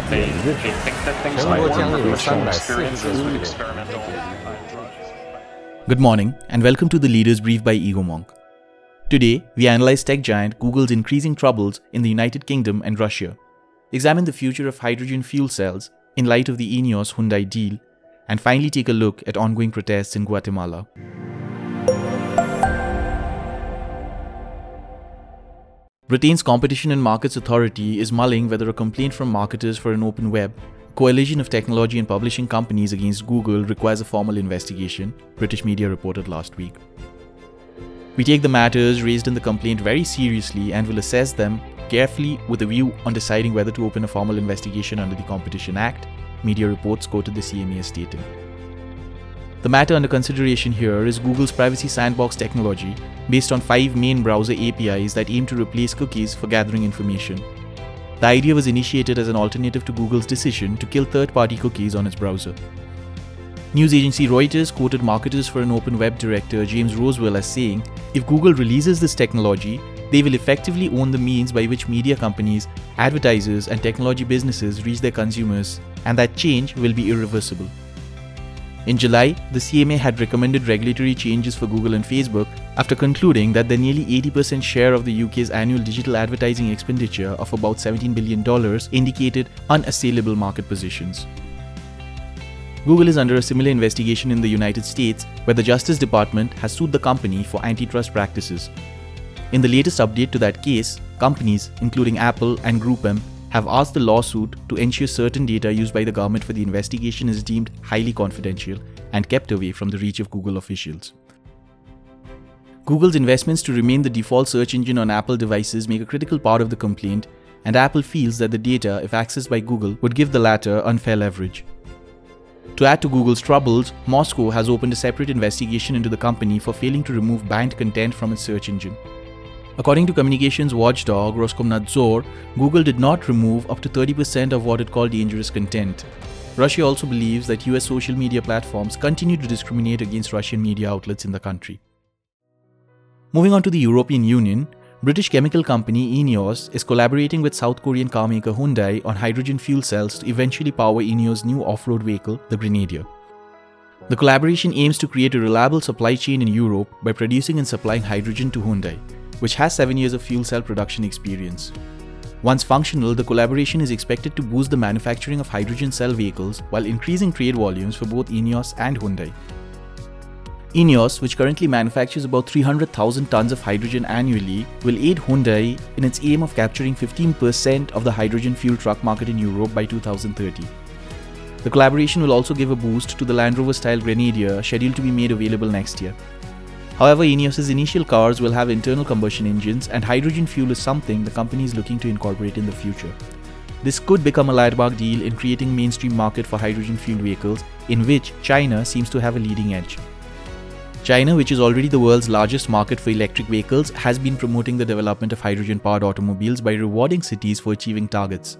they, they think that things might work from personal experiences with experimental drugs. Good morning and welcome to the Leaders Brief by Egomonk. Today, we analyze tech giant Google's increasing troubles in the United Kingdom and Russia, examine the future of hydrogen fuel cells in light of the Ineos Hyundai deal, and finally take a look at ongoing protests in Guatemala. Britain's Competition and Markets Authority is mulling whether a complaint from marketers for an open web, a coalition of technology and publishing companies against Google, requires a formal investigation, British media reported last week. We take the matters raised in the complaint very seriously and will assess them carefully with a view on deciding whether to open a formal investigation under the Competition Act, media reports quoted the CMA stating. The matter under consideration here is Google's Privacy Sandbox technology, based on five main browser APIs that aim to replace cookies for gathering information. The idea was initiated as an alternative to Google's decision to kill third party cookies on its browser. News agency Reuters quoted marketers for an open web director James Rosewell as saying if Google releases this technology, they will effectively own the means by which media companies, advertisers, and technology businesses reach their consumers, and that change will be irreversible. In July, the CMA had recommended regulatory changes for Google and Facebook after concluding that their nearly 80% share of the UK's annual digital advertising expenditure of about $17 billion indicated unassailable market positions. Google is under a similar investigation in the United States, where the Justice Department has sued the company for antitrust practices. In the latest update to that case, companies, including Apple and GroupM, have asked the lawsuit to ensure certain data used by the government for the investigation is deemed highly confidential and kept away from the reach of Google officials. Google's investments to remain the default search engine on Apple devices make a critical part of the complaint, and Apple feels that the data, if accessed by Google, would give the latter unfair leverage. To add to Google's troubles, Moscow has opened a separate investigation into the company for failing to remove banned content from its search engine. According to communications watchdog Roskomnadzor, Google did not remove up to 30% of what it called dangerous content. Russia also believes that US social media platforms continue to discriminate against Russian media outlets in the country. Moving on to the European Union, British chemical company Ineos is collaborating with South Korean carmaker Hyundai on hydrogen fuel cells to eventually power Ineos' new off road vehicle, the Grenadier. The collaboration aims to create a reliable supply chain in Europe by producing and supplying hydrogen to Hyundai which has 7 years of fuel cell production experience. Once functional, the collaboration is expected to boost the manufacturing of hydrogen cell vehicles while increasing trade volumes for both Ineos and Hyundai. Ineos, which currently manufactures about 300,000 tons of hydrogen annually, will aid Hyundai in its aim of capturing 15% of the hydrogen fuel truck market in Europe by 2030. The collaboration will also give a boost to the Land Rover style Grenadier scheduled to be made available next year. However, Ineos's initial cars will have internal combustion engines, and hydrogen fuel is something the company is looking to incorporate in the future. This could become a landmark deal in creating mainstream market for hydrogen fuel vehicles, in which China seems to have a leading edge. China, which is already the world's largest market for electric vehicles, has been promoting the development of hydrogen powered automobiles by rewarding cities for achieving targets.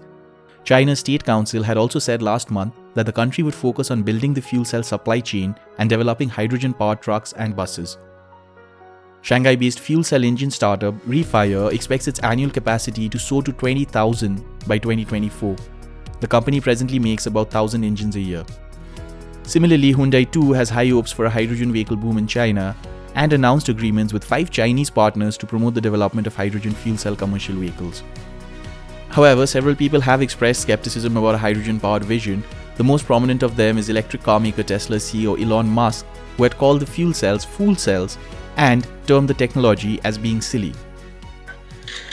China's State Council had also said last month that the country would focus on building the fuel cell supply chain and developing hydrogen powered trucks and buses. Shanghai based fuel cell engine startup Refire expects its annual capacity to soar to 20,000 by 2024. The company presently makes about 1,000 engines a year. Similarly, Hyundai too has high hopes for a hydrogen vehicle boom in China and announced agreements with five Chinese partners to promote the development of hydrogen fuel cell commercial vehicles. However, several people have expressed skepticism about a hydrogen powered vision. The most prominent of them is electric car maker Tesla CEO Elon Musk, who had called the fuel cells fool cells and term the technology as being silly.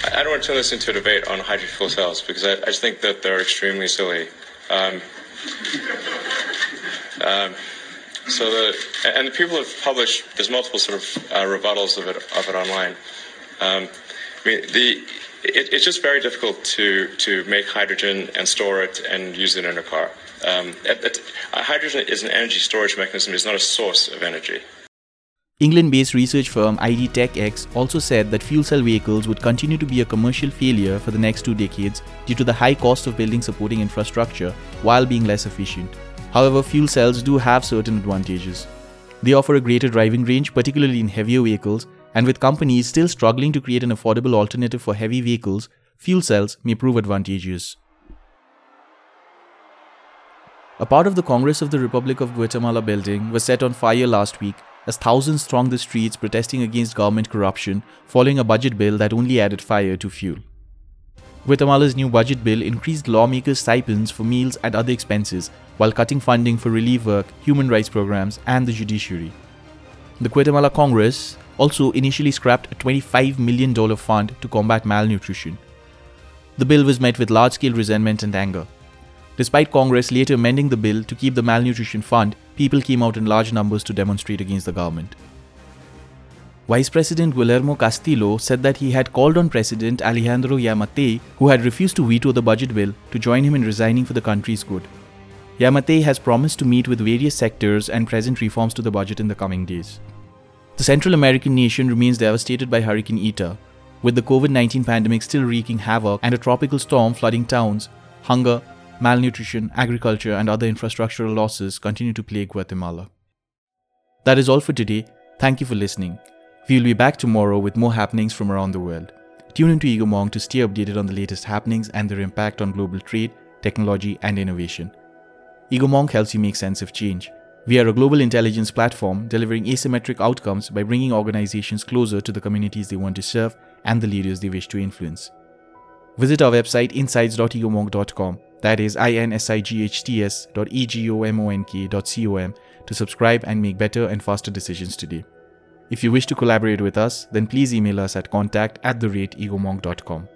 I don't want to turn this into a debate on hydrogen fuel cells because I, I just think that they're extremely silly. Um, um, so the and the people have published there's multiple sort of uh, rebuttals of it of it online. Um, I mean the it, it's just very difficult to to make hydrogen and store it and use it in a car. Um, it, it, hydrogen is an energy storage mechanism. It's not a source of energy. England based research firm IDTechEx also said that fuel cell vehicles would continue to be a commercial failure for the next two decades due to the high cost of building supporting infrastructure while being less efficient. However, fuel cells do have certain advantages. They offer a greater driving range, particularly in heavier vehicles, and with companies still struggling to create an affordable alternative for heavy vehicles, fuel cells may prove advantageous. A part of the Congress of the Republic of Guatemala building was set on fire last week as thousands thronged the streets protesting against government corruption following a budget bill that only added fire to fuel. Guatemala's new budget bill increased lawmakers' stipends for meals and other expenses while cutting funding for relief work, human rights programs, and the judiciary. The Guatemala Congress also initially scrapped a $25 million fund to combat malnutrition. The bill was met with large scale resentment and anger. Despite Congress later amending the bill to keep the malnutrition fund, people came out in large numbers to demonstrate against the government. Vice President Guillermo Castillo said that he had called on President Alejandro Giammattei, who had refused to veto the budget bill, to join him in resigning for the country's good. Giammattei has promised to meet with various sectors and present reforms to the budget in the coming days. The Central American nation remains devastated by Hurricane Eta, with the COVID 19 pandemic still wreaking havoc and a tropical storm flooding towns, hunger, malnutrition, agriculture, and other infrastructural losses continue to plague Guatemala. That is all for today. Thank you for listening. We'll be back tomorrow with more happenings from around the world. Tune into Egomonk to stay updated on the latest happenings and their impact on global trade, technology, and innovation. Egomonk helps you make sense of change. We are a global intelligence platform delivering asymmetric outcomes by bringing organizations closer to the communities they want to serve and the leaders they wish to influence. Visit our website insights.egomonk.com, that is insights.egomonk.com, to subscribe and make better and faster decisions today. If you wish to collaborate with us, then please email us at contact at the rate egomonk.com.